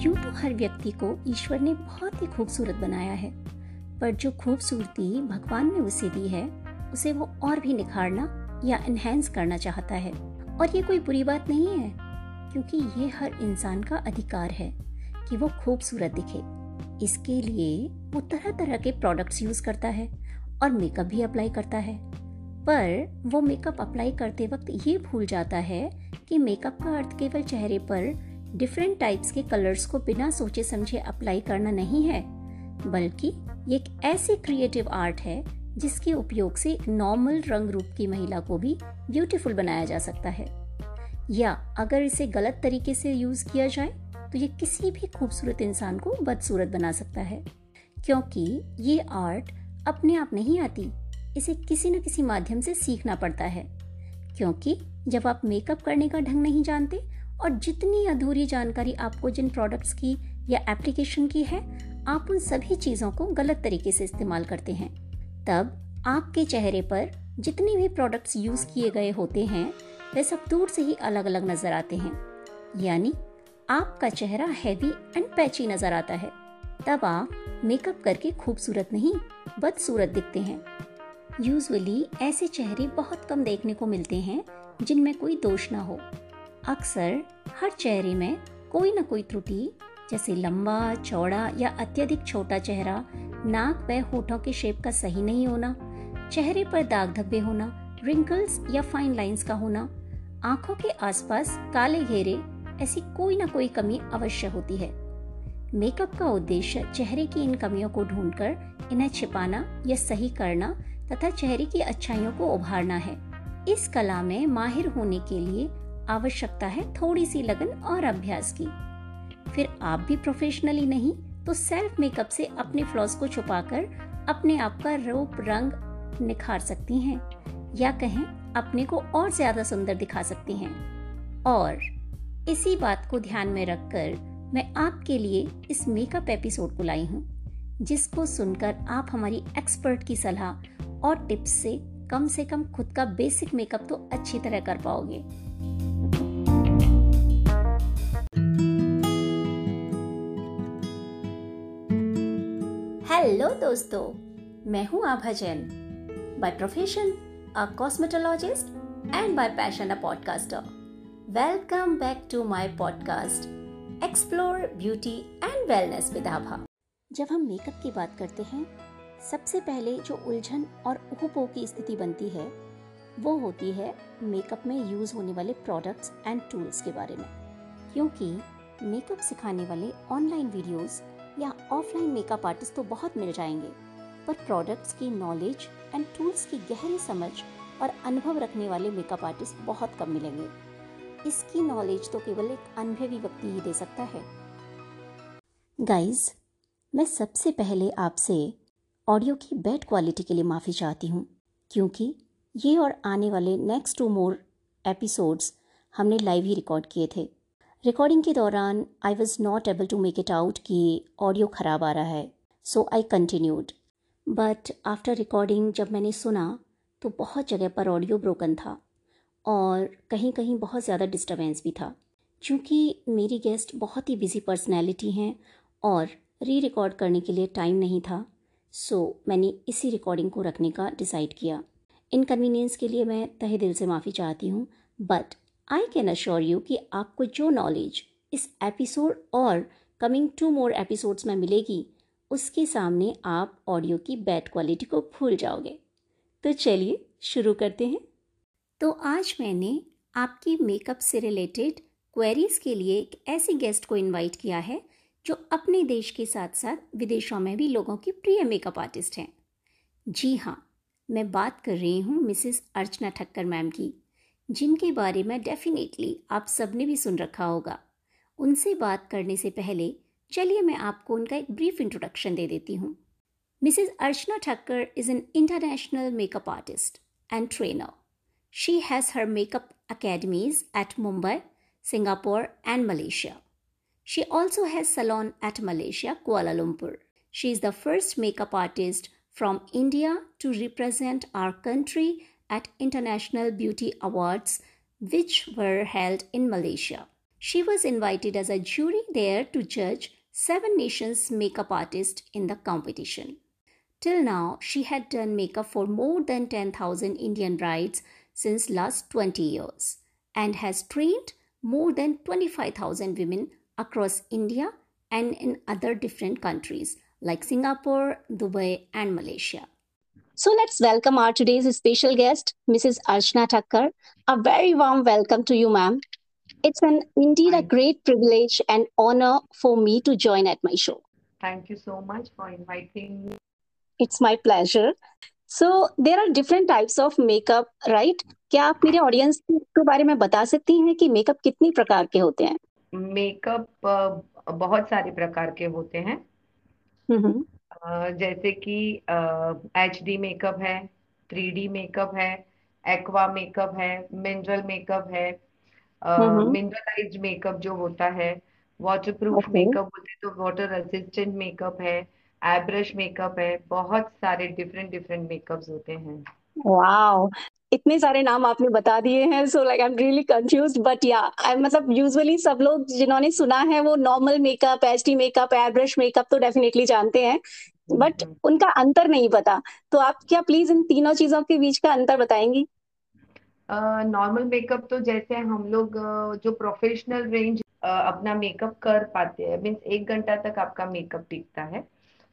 यूँ तो हर व्यक्ति को ईश्वर ने बहुत ही खूबसूरत बनाया है। पर जो खूबसूरती भगवान ने उसे दी है, उसे वो और भी निखारना या एनहेंस करना चाहता है। और ये कोई बुरी बात नहीं है, क्योंकि ये हर इंसान का अधिकार है कि वो खूबसूरत दिखे। इसके लिए वो तरह तरह के प्रोडक्ट्स यूज़ करता है और मेकअप भी अप्लाई करता है। पर वो मेकअप अप्लाई करते वक्त ये भूल जाता है कि मेकअप का अर्थ केवल चेहरे पर डिफरेंट टाइप्स के कलर्स को बिना सोचे समझे अप्लाई करना नहीं है, बल्कि ये एक ऐसी क्रिएटिव आर्ट है जिसके उपयोग से नॉर्मल रंग रूप की महिला को भी ब्यूटीफुल बनाया जा सकता है। या अगर इसे गलत तरीके से यूज़ किया जाए तो ये किसी भी खूबसूरत इंसान को बदसूरत बना सकता है, क्योंकि ये आर्ट अपने आप नहीं आती, इसे किसी न किसी माध्यम से सीखना पड़ता है, क्योंकि जब आप मेकअप करने का ढंग नहीं जानते और जितनी अधूरी जानकारी आपको जिन प्रोडक्ट्स की या एप्लीकेशन की है, आप उन सभी चीज़ों को गलत तरीके से इस्तेमाल करते हैं। तब आपके चेहरे पर जितने भी प्रोडक्ट्स यूज़ किए गए होते हैं, वे सब दूर से ही अलग अलग नज़र आते हैं। यानी आपका चेहरा हैवी एंड पैची नज़र आता है। तब आप मेकअप करके खूबसूरत नहीं, बदसूरत दिखते हैं। यूजुअली ऐसे चेहरे बहुत कम देखने को मिलते हैं जिनमें कोई दोष ना हो। अक्सर हर चेहरे में कोई ना कोई त्रुटि, जैसे लंबा, चौड़ा या अत्यधिक छोटा चेहरा, नाक व होठों के शेप का सही नहीं होना, चेहरे पर दाग धब्बे होना रिंकल्स या फाइन लाइंस का होना, आँखों के आसपास काले घेरे, ऐसी कोई ना कोई कमी अवश्य होती है। मेकअप का उद्देश्य चेहरे की इन कमियों को ढूंढकर इन्हें छिपाना या सही करना तथा चेहरे की अच्छाइयों को उभारना है। इस कला में माहिर होने के लिए आवश्यकता है थोड़ी सी लगन और अभ्यास की। फिर आप भी प्रोफेशनली नहीं तो सेल्फ मेकअप से अपने फ्लॉज को छुपाकर अपने आप का रूप, रंग निखार सकती हैं, या कहें अपने को और ज़्यादा सुंदर दिखा सकती हैं। और इसी बात को ध्यान में रखकर मैं आपके लिए इस मेकअप एपिसोड को लाई हूँ, जिसको सुनकर आप हमारी एक्सपर्ट की सलाह और टिप्स से कम से कम खुद का बेसिक मेकअप तो अच्छी तरह कर पाओगे। हेलो दोस्तों, मैं हूँ Abha Jain. By profession a cosmetologist and by passion a podcaster welcome back to my podcast explore beauty and wellness with Abha जब हम मेकअप की बात करते हैं, सबसे पहले जो उलझन और ऊहो की स्थिति बनती है, वो होती है मेकअप में यूज़ होने वाले प्रोडक्ट्स एंड टूल्स के बारे में। क्योंकि मेकअप सिखाने वाले ऑनलाइन वीडियोस या ऑफलाइन मेकअप आर्टिस्ट तो बहुत मिल जाएँगे, पर प्रोडक्ट्स की नॉलेज एंड टूल्स की गहरी समझ और अनुभव रखने वाले मेकअप आर्टिस्ट बहुत कम मिलेंगे। इसकी नॉलेज तो केवल एक अनुभवी व्यक्ति ही दे सकता है। गाइस मैं सबसे पहले आपसे ऑडियो की बैड क्वालिटी के लिए माफ़ी चाहती हूँ, क्योंकि ये और आने वाले नेक्स्ट टू मोर एपिसोड्स हमने लाइव ही रिकॉर्ड किए थे। रिकॉर्डिंग के दौरान I was not able to make it out कि ऑडियो ख़राब आ रहा है। So I continued but after recording जब मैंने सुना तो बहुत जगह पर ऑडियो ब्रोकन था। और कहीं कहीं बहुत ज़्यादा डिस्टर्बेंस भी था। क्योंकि मेरी गेस्ट बहुत ही बिज़ी पर्सनैलिटी हैं और री रिकॉर्ड करने के लिए टाइम नहीं था। सो मैंने इसी रिकॉर्डिंग को रखने का डिसाइड किया। इनकन्वीनियंस के लिए मैं तहे दिल से माफ़ी चाहती हूँ but I can assure you कि आपको जो नॉलेज इस एपिसोड और कमिंग टू मोर एपिसोड्स में मिलेगी, उसके सामने आप ऑडियो की बैड क्वालिटी को भूल जाओगे। तो चलिए शुरू करते हैं। तो आज मैंने आपकी मेकअप से रिलेटेड क्वेरीज के लिए एक ऐसी गेस्ट को इनवाइट किया है, जो अपने देश के साथ साथ विदेशों में भी लोगों की प्रिय मेकअप आर्टिस्ट हैं। जी हाँ मैं बात कर रही हूँ मिसिस अर्चना ठक्कर मैम की। जिनके बारे में डेफिनेटली आप सबने भी सुन रखा होगा। उनसे बात करने से पहले चलिए मैं आपको उनका एक ब्रीफ इंट्रोडक्शन दे देती हूँ। Missus Archana Thakkar is an international makeup artist and trainer she has her makeup academies at Mumbai Singapore and Malaysia also has salon at Malaysia, Kuala Lumpur. She is the first makeup artist from India to represent our country at International Beauty Awards, which were held in Malaysia. She was invited as a jury there to judge seven nations makeup artists in the competition. Till now, she had done makeup for more than 10,000 Indian brides since last 20 years and has trained more than 25,000 women across India and in other different countries like Singapore, Dubai, and Malaysia. So let's welcome our today's special guest, Mrs. Archana Thakkar. A very warm welcome to you, ma'am. It's an indeed a great privilege and honor for me to join at my show. Thank you so much for inviting me. It's my pleasure. So there are different types of makeup, right? क्या आप मेरे audience के बारे में बता सकती हैं कि मेकअप कितनी प्रकार के होते हैं मेकअप बहुत सारे प्रकार के होते हैं जैसे कि एच डी मेकअप है थ्री डी मेकअप है एक्वा मेकअप है मिनरल मेकअप है मिनरलाइज मेकअप जो होता है वाटर प्रूफ मेकअप बोलते तो वाटर रेसिस्टेंट मेकअप है एब्रश मेकअप है बहुत सारे डिफरेंट डिफरेंट मेकअप्स होते हैं। वाओ इतने सारे नाम आपने बता दिए हैं so like I am really confuse but yeah मतलब यूजुअली सब लोग जिन्होंने सुना है वो normal makeup H D makeup airbrush makeup तो डेफिनेटली जानते हैं बट हम्म। उनका अंतर नहीं पता। तो आप क्या प्लीज़ इन तीनों चीज़ों के बीच का अंतर बताएँगी? नॉर्मल uh, मेकअप तो जैसे हम लोग uh, जो प्रोफेशनल रेंज uh, अपना मेकअप कर पाते हैं मीन्स एक घंटा तक आपका मेकअप टिकता है।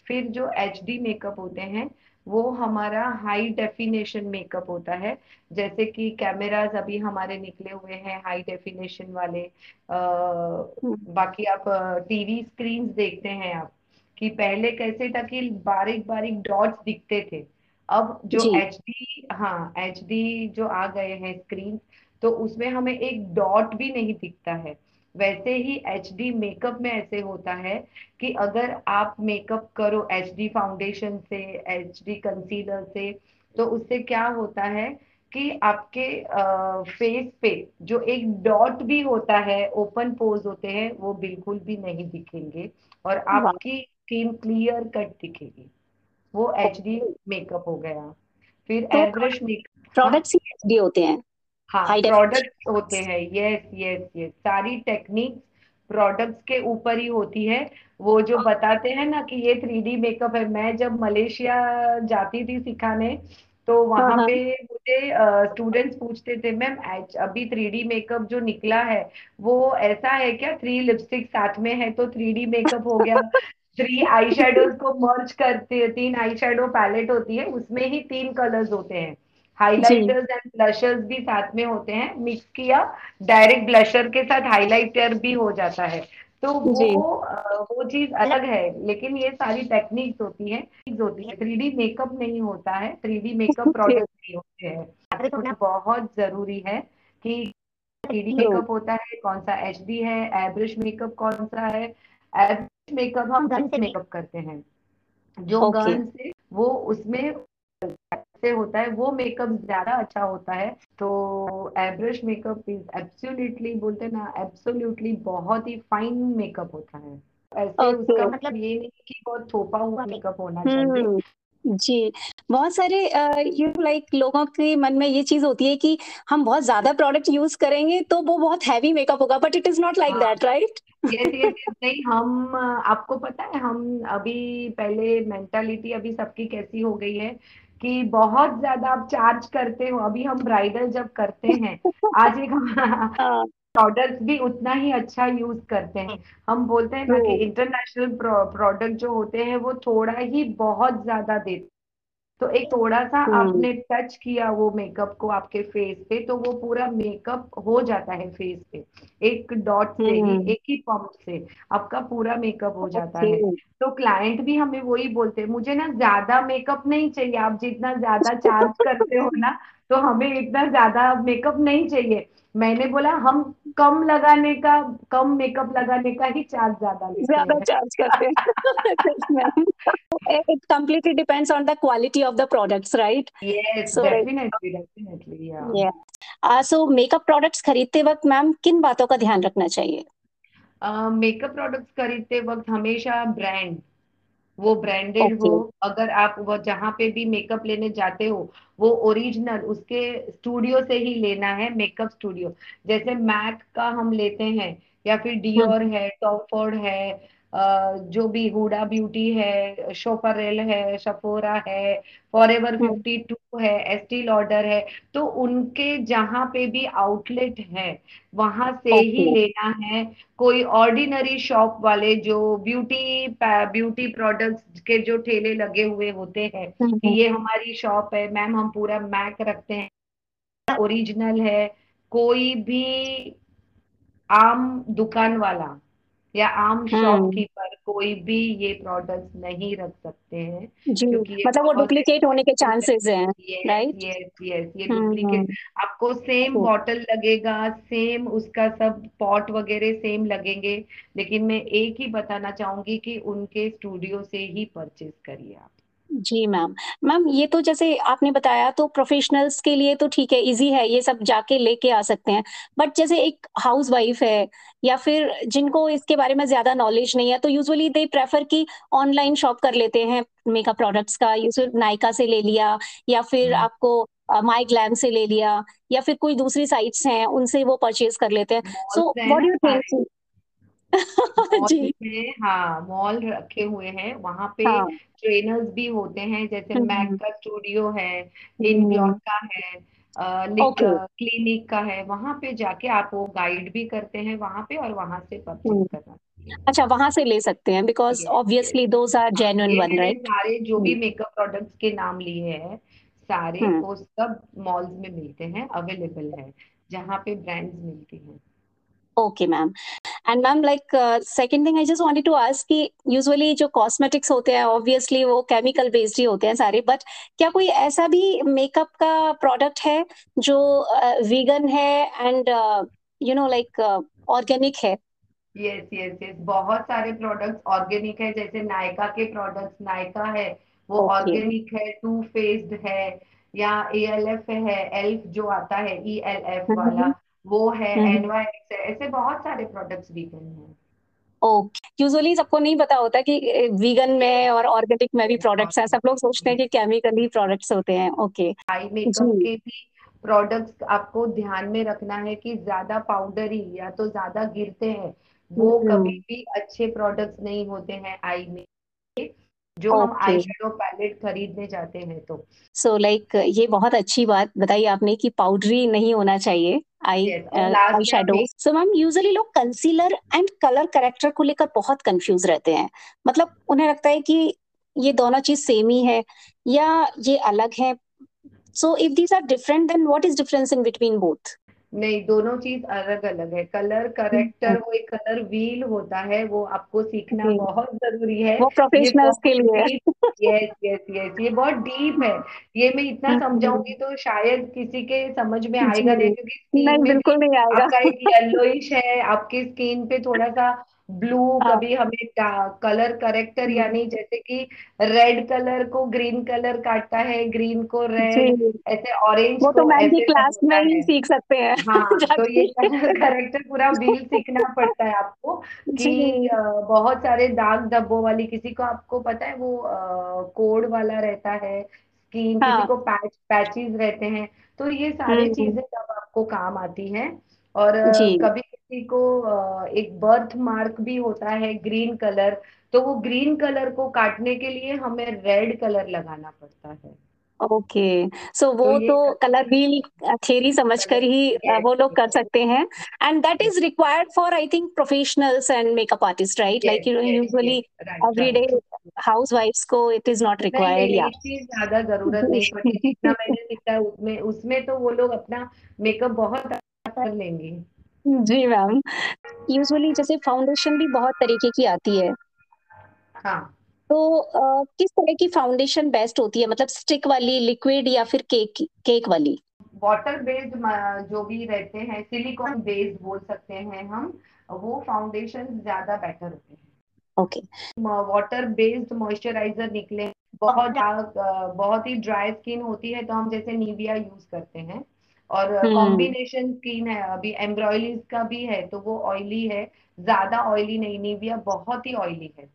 फिर जो एच डी मेकअप होते हैं वो हमारा हाई डेफिनेशन मेकअप होता है। जैसे कि कैमराज अभी हमारे निकले हुए हैं हाई डेफिनेशन वाले। आ, हम्म। बाकी आप टीवी स्क्रीन देखते हैं आप कि पहले कैसे था कि बारीक बारीक डॉट्स दिखते थे। अब जो एच डी हाँ एच डी जो आ गए हैं स्क्रीन तो उसमें हमें एक डॉट भी नहीं दिखता है। वैसे ही एच डी मेकअप में ऐसे होता है कि अगर आप मेकअप करो एच डी फाउंडेशन से एच डी कंसीलर से तो उससे क्या होता है कि आपके फेस पे जो एक डॉट भी होता है ओपन पोज होते हैं वो बिल्कुल भी नहीं दिखेंगे और आपकी स्किन क्लियर कट दिखेगी। वो एच डी मेकअप हो गया। फिर एवरेज मेकअप प्रोडक्ट्स ही एच डी होते हैं। हाँ प्रोडक्ट होते हैं। यस यस यस सारी टेक्निक प्रोडक्ट्स के ऊपर ही होती है। वो जो बताते हैं ना कि ये थ्री डी मेकअप है। मैं जब मलेशिया जाती थी सिखाने तो वहाँ हाँ, हाँ। पे मुझे स्टूडेंट्स पूछते थे मैम अभी थ्री डी मेकअप जो निकला है वो ऐसा है क्या? थ्री लिपस्टिक साथ में है तो थ्री डी मेकअप हो गया? थ्री आई को मर्ज करते तीन आई शेडो पैलेट होती है उसमें ही तीन कलर्स होते हैं। हाइलाइटर्स एंड ब्लशर्स भी साथ में होते हैं। मिक्स किया डायरेक्ट ब्लशर के साथ हाइलाइटर भी हो जाता है। तो वो वो चीज़ अलग है लेकिन ये सारी टेक्निक्स होती है होती है। थ्री डी मेकअप नहीं होता है थ्री डी मेकअप प्रोडक्ट नहीं होते हैं। तो बहुत ज़रूरी है कि थ्री डी मेकअप होता है कौन सा एच डी है एब्रिश मेकअप कौन सा है? एब्रिश मेकअप हम गन से मेकअप करते हैं। जो गन से वो उसमें से होता है वो मेकअप ज़्यादा अच्छा होता है। तो एब्रश मेकअप इज़ एब्सोल्युटली बोलते ना एब्सोल्युटली बहुत ही फाइन मेकअप होता है। ऐसे okay. उसका मतलब ये नहीं कि बहुत थोपा हुआ मेकअप होना चाहिए। हम्म, जी। बहुत सारे यू uh, लाइक like, लोगों के मन में ये चीज़ होती है कि हम बहुत ज़्यादा प्रोडक्ट यूज़ करेंगे तो वो बहुत हैवी मेकअप होगा but it is not like that right नहीं हम आपको पता है हम अभी पहले मेंटालिटी अभी सबकी कैसी हो गई है। कि बहुत ज़्यादा आप चार्ज करते हो। अभी हम ब्राइडल जब करते हैं आज एक प्रोडक्ट भी उतना ही अच्छा यूज़ करते हैं। हम बोलते हैं ना कि इंटरनेशनल प्रोडक्ट जो होते हैं वो थोड़ा ही बहुत ज़्यादा देते तो एक थोड़ा सा हम्म। आपने टच किया वो मेकअप को आपके फेस पे तो वो पूरा मेकअप हो जाता है फेस पे एक डॉट से ही हम्म। एक ही पंप से आपका पूरा मेकअप हो जाता है तो क्लाइंट भी हमें वही बोलते हैं मुझे ना ज़्यादा मेकअप नहीं चाहिए आप जितना ज़्यादा चार्ज करते हो ना तो हमें इतना ज़्यादा मेकअप नहीं चाहिए। मैंने बोला हम कम लगाने का कम मेकअप लगाने का ही चार्ज ज़्यादा ज़्यादा चार्ज करते हैं। It completely depends on the quality of the products right yes definitely definitely yeah so makeup products खरीदते वक्त मैम किन बातों का ध्यान रखना चाहिए? मेकअप uh, प्रोडक्ट्स खरीदते वक्त हमेशा ब्रांड वो ब्रांडेड okay. हो अगर आप वो जहाँ पे भी मेकअप लेने जाते हो वो ओरिजिनल उसके स्टूडियो से ही लेना है मेकअप स्टूडियो जैसे मैक का हम लेते हैं या फिर डियोर है टॉप फोर्ड है जो भी हुडा ब्यूटी है शोपरेल है शफोरा है फॉरेवर हम्म। फिफ्टी टू है एस्टी लॉडर है तो उनके जहाँ पे भी आउटलेट है वहाँ से ही लेना है कोई ऑर्डिनरी शॉप वाले जो ब्यूटी ब्यूटी प्रोडक्ट्स के जो ठेले लगे हुए होते हैं कि हम्म। ये हमारी शॉप है मैम हम पूरा मैक रखते हैं। ओरिजिनल है कोई भी आम दुकान वाला या आम शॉपकीपर कोई भी ये प्रोडक्ट नहीं रख सकते हैं जी क्योंकि ये मतलब वो डुप्लीकेट होने के चांसेस हैं है राइट यस यस ये डुप्लीकेट हम्म आपको सेम बॉटल लगेगा सेम उसका सब पॉट वगैरह सेम लगेंगे लेकिन मैं एक ही बताना चाहूँगी कि उनके स्टूडियो से ही परचेज करिए आप। जी मैम। मैम ये तो जैसे आपने बताया तो प्रोफेशनल्स के लिए तो ठीक है इजी है ये सब जाके लेके आ सकते हैं। बट जैसे एक हाउस वाइफ है या फिर जिनको इसके बारे में ज़्यादा नॉलेज नहीं है तो यूजुअली दे प्रेफर कि ऑनलाइन शॉप कर लेते हैं मेकअप प्रोडक्ट्स का। यूजुअली नायका से ले लिया या फिर आपको माई ग्लैम से ले लिया या फिर कोई दूसरी साइट्स हैं उनसे वो परचेज कर लेते हैं। So what do you think mall जी। में हाँ मॉल रखे हुए हैं वहाँ पे हाँ। ट्रेनर्स भी होते हैं जैसे मैक हम्म। का स्टूडियो है हम्म। इनक्लॉट का है अ, लिक ओके। क्लिनिक का है वहाँ पे जाके आप वो गाइड भी करते हैं वहाँ पे और वहाँ से परचेज करना चाहिए अच्छा वहाँ से ले सकते हैं because yes yes obviously those are हाँ जेन्युइन ये वन मैंने राइट सारे जो भी हम्म। मेकअप प्रोडक्ट्स के नाम लिए हैं सारे हम्म। वो सब मॉल्स में मिलते हैं अवेलेबल है जहाँ पे ब्रांड्स मिलती हैं। Okay ma'am and ma'am like second thing I just wanted to ask कि यूजुअली जो कॉस्मेटिक्स होते हैं ऑब्वियसली वो केमिकल बेस्ड ही होते हैं सारे बट क्या कोई ऐसा भी मेकअप का प्रोडक्ट है जो वीगन है and you know like organic है? यस यस यस बहुत सारे प्रोडक्ट्स ऑर्गेनिक है जैसे नायका के प्रोडक्ट्स नायका है वो ऑर्गेनिक है टू फेस्ड है या ए एल एफ़ है एल्फ जो आता है ई एल एफ़ वाला वो है एनवाइक्स है ऐसे बहुत सारे प्रोडक्ट्स वीगन हैं। ओके यूजुअली सबको नहीं पता होता कि वीगन में और ऑर्गेनिक में भी प्रोडक्ट्स हैं। सब लोग सोचते हैं कि केमिकली प्रोडक्ट्स होते हैं। ओके आई मेकअप के भी प्रोडक्ट्स आपको ध्यान में रखना है कि ज़्यादा पाउडरी या तो ज़्यादा गिरते हैं। वो कभी भी अच्छे प्रोडक्ट्स नहीं होते हैं आई में। जो हम आई शेडो पैलेट खरीदने जाते हैं तो। सो लाइक ये बहुत अच्छी बात बताई आपने कि पाउडरी नहीं होना चाहिए। Eye eye shadows so ma'am usually लोग कंसीलर एंड कलर करेक्टर को लेकर बहुत कंफ्यूज रहते हैं। मतलब उन्हें लगता है कि ये दोनों चीज़ सेम ही है या ये अलग है। So if these are different then what is difference in between both नहीं दोनों चीज़ अलग अलग है कलर करेक्टर वो एक कलर व्हील होता है वो आपको सीखना बहुत ज़रूरी है। वो प्रोफेशनल प्रोफेशनल्स के लिए यस यस यस ये बहुत डीप है। ये मैं इतना हम्म, समझाऊँगी तो शायद किसी के समझ में आएगा नहीं क्योंकि स्किन नहीं में बिल्कुल नहीं आएगा। आपका एक येलोइश है आपकी स्किन पे थोड़ा सा ब्लू हाँ। कभी हमें कलर करेक्टर हम्म, यानी जैसे कि रेड कलर को ग्रीन कलर काटता है ग्रीन को रेड ऐसे ऑरेंज वो तो मैम की क्लास में ही सीख सकते हैं हाँ तो ये जाके करेक्टर पूरा व्हील सीखना पड़ता है आपको कि बहुत सारे दाग धब्बों वाली किसी को आपको पता है वो कोड वाला रहता है स्किन किसी हाँ। को पैच पैचेस रहते हैं तो ये सारे हम्म। चीज़ें तब आपको काम आती हैं और कभी किसी को एक बर्थ मार्क भी होता है ग्रीन कलर तो वो ग्रीन कलर को काटने के लिए हमें रेड कलर लगाना पड़ता है। ओके सो तो वो तो कलर व्हील थ्योरी समझकर ही वो लोग कर सकते हैं। And that is required for I think professionals and makeup artist right like you usually everyday right house wifes को इट इज़ नॉट रिक्वायर्ड या ज़्यादा ज़रूरत नहीं पड़ती। जितना मैंने सीखा उसमें उसमें तो वो लोग अपना मेकअप बहुत अच्छा कर लेंगे। जी मैम। यूजुअली जैसे फाउंडेशन भी बहुत तरीके की आती है। हाँ। तो अ, किस तरह की फाउंडेशन बेस्ट होती है? मतलब स्टिक वाली लिक्विड या फिर केक केक वाली? वाटर बेस्ड जो भी रहते हैं सिलिकॉन बेस्ड बोल सकते हैं हम वो फाउंडेशन ज़्यादा बेटर होते हैं। ओके। वाटर बेस्ड मॉइस्चराइजर निकले बहुत डार्क बहुत ही ड्राई स्किन होती है तो हम जैसे निविया यूज़ करते हैं। और कॉम्बिनेशन स्किन है अभी एम्ब्रॉयलीज का भी है तो वो ऑयली है ज़्यादा ऑयली नहीं निविया बहुत ही ऑयली है।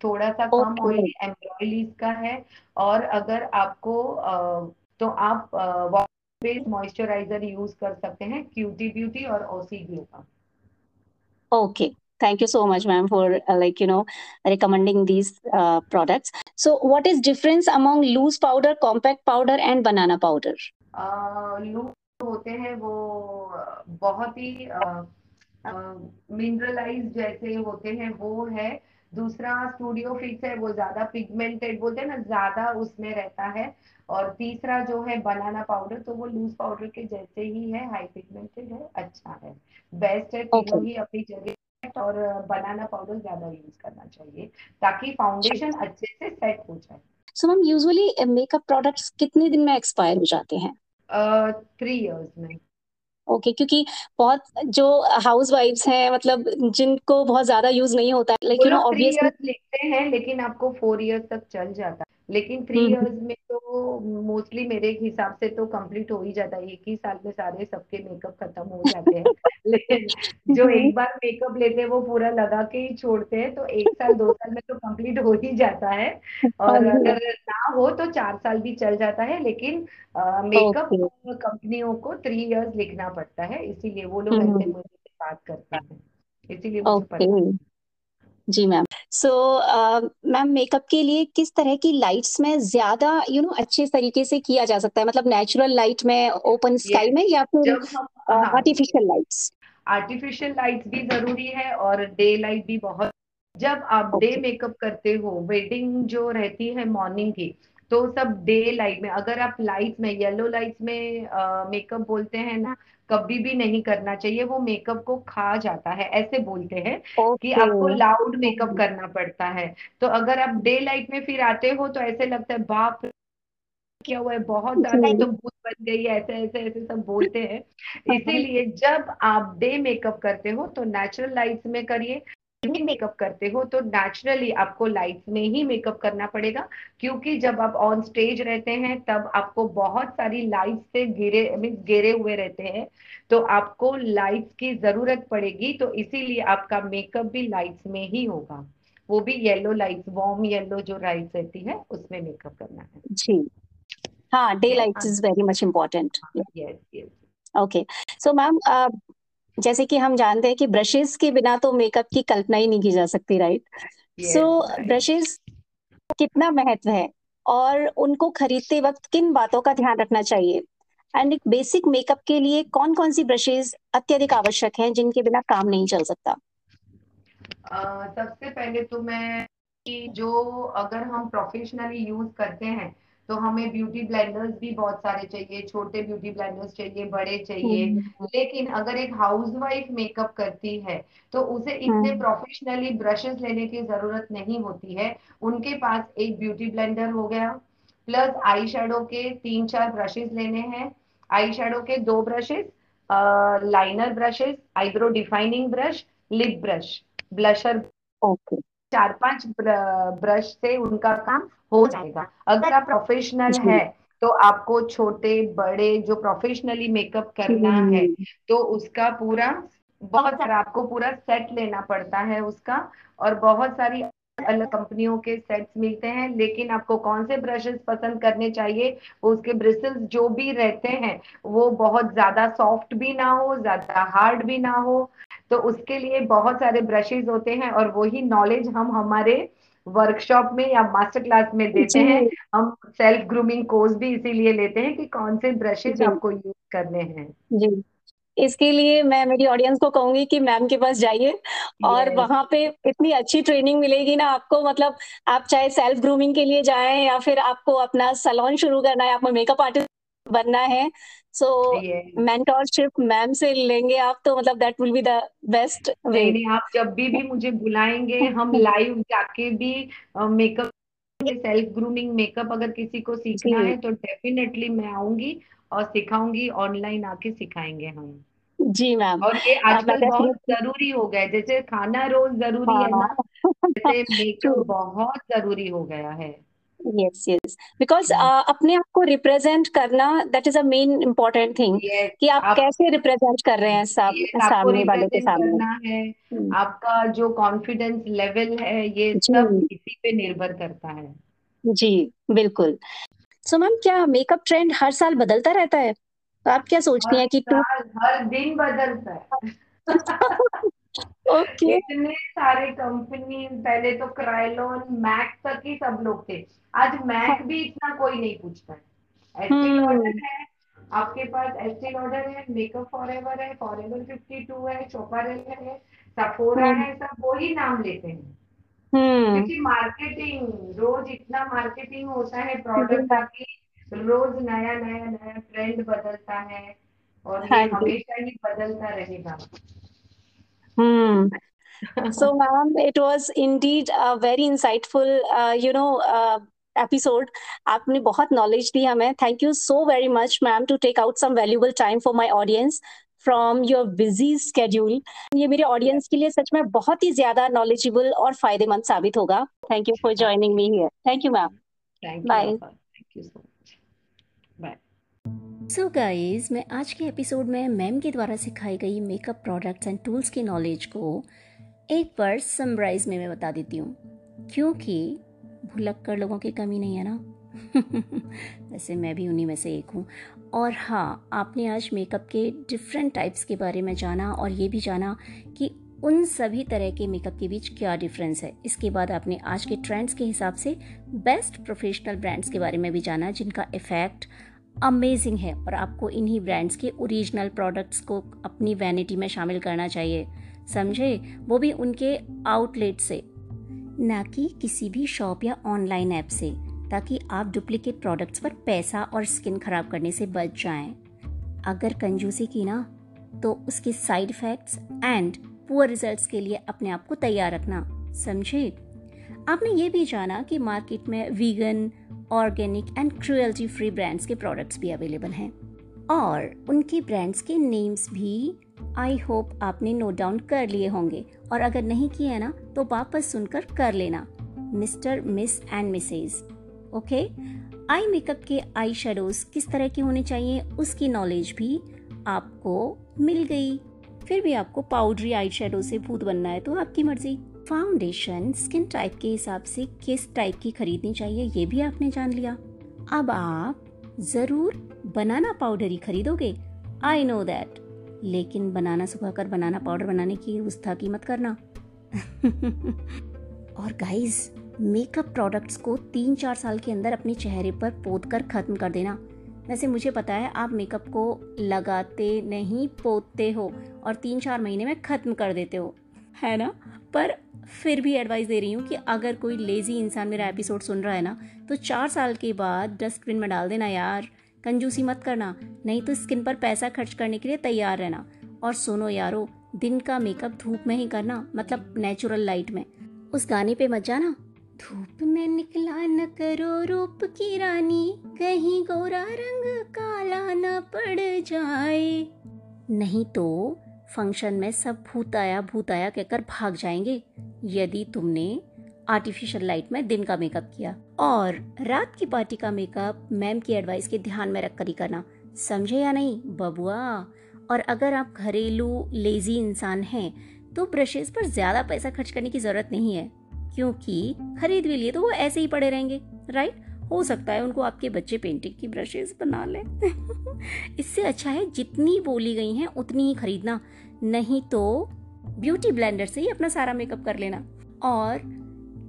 थोड़ा सा कम ऑयली एम्ब्रॉयलीज का है और अगर आपको तो आप मॉइस्चराइजर यूज़ कर सकते हैं क्यूटी ब्यूटी और ओसी ग्लो का। Okay thank you so much ma'am for like you know recommending these products so what is difference among loose powder compact powder and banana powder loose होते हैं वो बहुत ही मिनरलाइज जैसे होते हैं वो है। दूसरा स्टूडियो फिक्स है वो ज़्यादा पिगमेंटेड बोलते हैं ना ज़्यादा उसमें रहता है। और तीसरा जो है बनाना पाउडर तो वो लूज पाउडर के जैसे ही है हाई पिगमेंटेड है अच्छा है। बेस्ट है तीनों ही अपनी जगह और बनाना पाउडर ज़्यादा यूज़ करना चाहिए ताकि फाउंडेशन अच्छे से सेट हो जाए। So ma'am usually makeup products कितने दिन में एक्सपायर हो जाते हैं? थ्री इयर्स में। ओके okay, क्योंकि बहुत जो हाउस वाइफ्स है मतलब जिनको बहुत ज़्यादा यूज़ नहीं होता है लेकिन ऑब्वियसली लिखते हैं लेकिन आपको फोर इयर्स तक चल जाता है। लेकिन थ्री इयर्स हम्म। में तो मोस्टली मेरे हिसाब से तो कंप्लीट हो ही जाता है। एक ही साल में सारे सबके मेकअप खत्म हो जाते हैं। लेकिन जो एक बार मेकअप लेते हैं वो पूरा लगा के ही छोड़ते हैं तो एक साल दो साल में तो कंप्लीट हो ही जाता है। और हाँ अगर ना हो तो चार साल भी चल जाता है लेकिन मेकअप कंपनियों को थ्री इयर्स लिखना पड़ता है इसीलिए वो लोग ऐसे हम्म। मुझे बात करते हैं। इसीलिए मुझे पता जी मैम। सो मैम मेकअप के लिए किस तरह की लाइट्स में ज़्यादा यू नो अच्छे तरीके से किया जा सकता है? मतलब नेचुरल लाइट में ओपन स्काई में या फिर आर्टिफिशियल लाइट्स आर्टिफिशियल लाइट्स भी ज़रूरी है और डे लाइट भी बहुत। जब आप डे okay. मेकअप करते हो वेडिंग जो रहती है मॉर्निंग की तो सब डे लाइट में अगर आप लाइट में येलो लाइट में मेकअप बोलते हैं ना कभी भी नहीं करना चाहिए वो मेकअप को खा जाता है ऐसे बोलते हैं okay. कि आपको लाउड मेकअप करना पड़ता है। तो अगर आप डे लाइट में फिर आते हो तो ऐसे लगता है बाप क्या हुआ है बहुत ज़्यादा तो भूत बन गई है ऐसे ऐसे ऐसे सब बोलते हैं। इसीलिए जब आप डे मेकअप करते हो तो नेचुरल लाइट्स में करिए। मेकअप करते हो तो नेचुरली आपको लाइट्स में ही मेकअप करना पड़ेगा क्योंकि जब आप ऑन स्टेज रहते हैं तब आपको बहुत सारी लाइट्स से गिरे मीन गिरे हुए रहते हैं तो आपको लाइट्स की ज़रूरत पड़ेगी तो इसीलिए आपका मेकअप भी लाइट्स में ही होगा। वो भी येलो लाइट्स वार्म येलो जो लाइट्स रहती है उसमें मेकअप करना है। जी। हाँ day lights is very much important yes yes okay so ma'am जैसे कि हम जानते हैं कि ब्रशेस के बिना तो मेकअप की कल्पना ही नहीं की जा सकती राइट सो ब्रशेस कितना महत्व है और उनको खरीदते वक्त किन बातों का ध्यान रखना चाहिए? एंड एक बेसिक मेकअप के लिए कौन कौन सी ब्रशेस अत्यधिक आवश्यक हैं जिनके बिना काम नहीं चल सकता? सबसे पहले तो मैं जो अगर हम प्रोफेशनली यूज़ करते हैं तो हमें ब्यूटी ब्लेंडर्स भी बहुत सारे चाहिए छोटे ब्यूटी ब्लेंडर्स चाहिए बड़े चाहिए। हम्म। लेकिन अगर एक हाउस वाइफ मेकअप करती है तो उसे इतने प्रोफेशनली ब्रशेस लेने की ज़रूरत नहीं होती है। उनके पास एक ब्यूटी ब्लेंडर हो गया प्लस आई शेडो के तीन चार ब्रशेस लेने हैं। आई शेडो के दो brushes liner brushes eyebrow defining brush lip brush blusher okay चार पाँच ब्रश से उनका काम हो जाएगा। अगर आप प्रोफेशनल है तो आपको छोटे बड़े जो प्रोफेशनली मेकअप करना है तो उसका पूरा बहुत सारा आपको पूरा सेट लेना पड़ता है उसका और बहुत सारी अलग कंपनियों के सेट्स मिलते हैं लेकिन आपको कौन से ब्रशेस पसंद करने चाहिए उसके ब्रिसल्स जो भी रहते हैं वो बहुत ज़्यादा सॉफ्ट भी ना हो ज़्यादा हार्ड भी ना हो तो उसके लिए बहुत सारे ब्रशेज होते हैं और वही नॉलेज हम हमारे वर्कशॉप में या मास्टर क्लास में देते हैं। हम सेल्फ ग्रूमिंग कोर्स भी इसीलिए लेते हैं कि कौन से ब्रशेज आपको यूज़ करने हैं। जी। इसके लिए मैं मेरी ऑडियंस को कहूँगी कि मैम के पास जाइए और वहाँ पे इतनी अच्छी ट्रेनिंग मिलेगी ना आपको मतलब आप चाहे सेल्फ ग्रूमिंग के लिए जाएँ या फिर आपको अपना सलोन शुरू करना है आपको मेकअप आर्टिस्ट बनना है। सो मेंटोरशिप मैम से लेंगे आप तो मतलब that will be the best way आप जब भी भी मुझे बुलाएँगे हम लाइव जाके भी मेकअप सेल्फ ग्रूमिंग मेकअप अगर किसी को सीखना है तो डेफिनेटली मैं आऊँगी और सिखाऊँगी ऑनलाइन आके सिखाएँगे हम। जी मैम और ये आजकल बहुत ज़रूरी हो गया है जैसे खाना रोज ज़रूरी है ना हाँ। जैसे मेकअप बहुत ज़रूरी हो गया है। यस यस बिकॉज़ अपने आप को रिप्रेजेंट करना that is a main important thing कि आप, आप कैसे रिप्रेजेंट कर रहे हैं साब, सामने वाले के सामने। करना है। Hmm. आपका जो कॉन्फिडेंस लेवल है ये सब इसी पे निर्भर करता है। जी बिल्कुल। सो so, मैम क्या मेकअप ट्रेंड हर साल बदलता रहता है? आप क्या सोचती हैं कि टू हर दिन बदलता है। okay. इतने सारे कंपनी पहले तो क्राइलॉन मैक तक ही सब लोग थे आज मैक भी इतना कोई नहीं पूछता है hmm. है आपके पास एस्टी लॉडर है मेकअप फॉर एवर है फॉर एवर फिफ्टी टू है चोपारेल है सफोरा hmm. है सब वही नाम लेते हैं hmm. क्योंकि मार्केटिंग रोज इतना मार्केटिंग होता है प्रोडक्ट का कि रोज नया नया नया ट्रेंड बदलता है और ये हाँ हमेशा ही बदलता रहेगा Hmm. So, ma'am, it was indeed a very insightful, uh, you know, uh, episode आपने बहुत नॉलेज दी हमें. Thank you so very much ma'am to take out some valuable time for my audience from your busy schedule ये मेरे audience के लिए सच में बहुत ही ज़्यादा नॉलेजेबल और फ़ायदेमंद साबित होगा. Thank you for joining me here thank you ma'am bye thank you so so so guys मैं आज के एपिसोड में मैम के द्वारा सिखाई गई मेकअप प्रोडक्ट्स एंड टूल्स की नॉलेज को एक बार समराइज में मैं बता देती हूँ। क्योंकि भुलक्कर लोगों की कमी नहीं है ना? वैसे मैं भी उन्हीं में से एक हूँ। और हाँ आपने आज मेकअप के डिफरेंट टाइप्स के बारे में जाना और ये भी जाना कि उन सभी तरह के मेकअप के बीच क्या डिफरेंस है। इसके बाद आपने आज के ट्रेंड्स के हिसाब से बेस्ट प्रोफेशनल ब्रांड्स के बारे में भी जाना, जिनका इफ़ेक्ट अमेजिंग है और आपको इन्हीं ब्रांड्स के ओरिजिनल प्रोडक्ट्स को अपनी वैनिटी में शामिल करना चाहिए। समझे? वो भी उनके आउटलेट से। ना कि किसी भी शॉप या ऑनलाइन ऐप से, ताकि आप डुप्लीकेट प्रोडक्ट्स पर पैसा और स्किन खराब करने से बच जाएँ। अगर कंजूसी की ना तो उसके side effects and poor results के लिए अपने आप को तैयार रखना। समझे? आपने ये भी जाना कि मार्केट में vegan organic and cruelty free brands के प्रोडक्ट्स भी अवेलेबल हैं। और उनके ब्रांड्स के नेम्स भी आई होप आपने नोट डाउन कर लिए होंगे। और अगर नहीं किए ना तो वापस सुनकर कर लेना। Mister, miss and missus okay eye makeup के आई शेडोज किस तरह के होने चाहिए, उसकी नॉलेज भी आपको मिल गई। फिर भी आपको पाउडरी आई शेडो से भूत बनना है तो आपकी मर्ज़ी। फाउंडेशन स्किन टाइप के हिसाब से किस टाइप की खरीदनी चाहिए, ये भी आपने जान लिया। अब आप ज़रूर बनाना पाउडर ही खरीदोगे। आई नो दैट लेकिन बनाना सुखाकर बनाना पाउडर बनाने की उस्ता की मत करना। और गाइस मेकअप प्रोडक्ट्स को तीन चार साल के अंदर अपने चेहरे पर पोत कर खत्म कर देना। वैसे मुझे पता है, आप मेकअप को लगाते नहीं पोतते हो और तीन चार महीने में ख़त्म कर देते हो। है ना? पर फिर भी एडवाइस दे रही हूँ कि अगर कोई लेज़ी इंसान मेरा एपिसोड सुन रहा है ना तो चार साल के बाद डस्टबिन में डाल देना यार। कंजूसी मत करना। नहीं तो स्किन पर पैसा खर्च करने के लिए तैयार रहना। और सुनो यारो, दिन का मेकअप धूप में ही करना मतलब नेचुरल लाइट में। उस गाने पे मत जाना। धूप में निकला न करो रूप की रानी, कहीं गोरा रंग काला न पड़ जाए। नहीं तो फ़ंक्शन में सब भूताया भूताया कहकर भाग जाएँगे, यदि तुमने आर्टिफिशियल लाइट में दिन का मेकअप किया। और रात की पार्टी का मेकअप मैम की एडवाइस के ध्यान में रखकर ही करना। समझे या नहीं, बबुआ? और अगर आप घरेलू लेजी इंसान हैं तो ब्रशेस पर ज़्यादा पैसा खर्च करने की ज़रूरत नहीं है, क्योंकि खरीद भी लिए तो वो ऐसे ही पड़े रहेंगे राइट हो सकता है उनको आपके बच्चे पेंटिंग की ब्रशेस बना लें। इससे अच्छा है जितनी बोली गई हैं, उतनी ही खरीदना। नहीं तो ब्यूटी ब्लेंडर से ही अपना सारा मेकअप कर लेना। और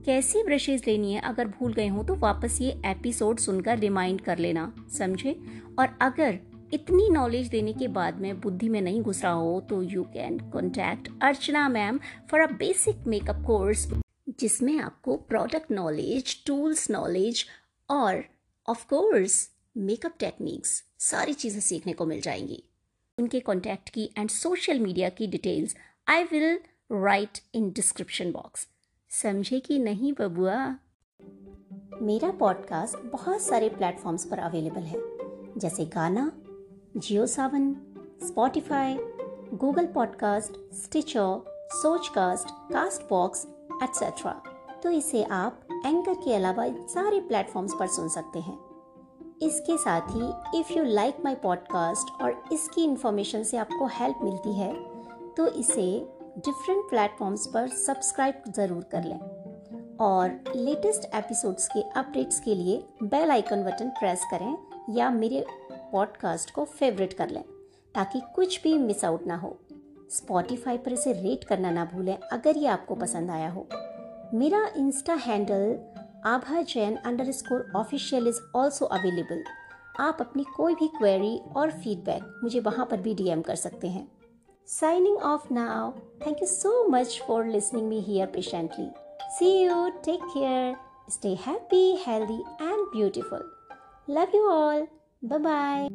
कैसी ब्रशेज लेनी है, अगर भूल गए हो तो वापस ये एपिसोड सुनकर रिमाइंड कर लेना, समझे? और अगर इतनी नॉलेज देने के बाद में बुद्धि में नहीं घुस रहा हो तो you can contact Archana ma'am for a basic makeup course जिसमें आपको प्रोडक्ट नॉलेज टूल्स नॉलेज और ऑफ़ कोर्स मेकअप टेक्निक्स सारी चीज़ें सीखने को मिल जाएँगी। उनके कॉन्टैक्ट की एंड सोशल मीडिया की details I will write in description box समझे कि नहीं, बबुआ? मेरा पॉडकास्ट बहुत सारे प्लेटफॉर्म्स पर अवेलेबल है, जैसे Gaana, Jio Saavn Spotify Google podcast Stitcher Sochcast Castbox etcetera तो इसे आप एंकर के अलावा सारे प्लेटफॉर्म्स पर सुन सकते हैं। इसके साथ ही if you like my podcast और इसकी इन्फॉर्मेशन से आपको हेल्प मिलती है तो इसे डिफरेंट प्लेटफॉर्म्स पर सब्सक्राइब ज़रूर कर लें। और लेटेस्ट एपिसोड्स के अपडेट्स के लिए बेल आइकन बटन प्रेस करें या मेरे पॉडकास्ट को फेवरेट कर लें, ताकि कुछ भी मिस आउट ना हो। स्पॉटिफाई पर इसे रेट करना ना भूलें, अगर ये आपको पसंद आया हो। मेरा Insta handle Abha Jain underscore official is also available आप अपनी कोई भी क्वेरी और फीडबैक मुझे वहाँ पर भी डीएम कर सकते हैं. Signing off now thank you so much for listening me here patiently see you take care stay happy healthy and beautiful love you all bye bye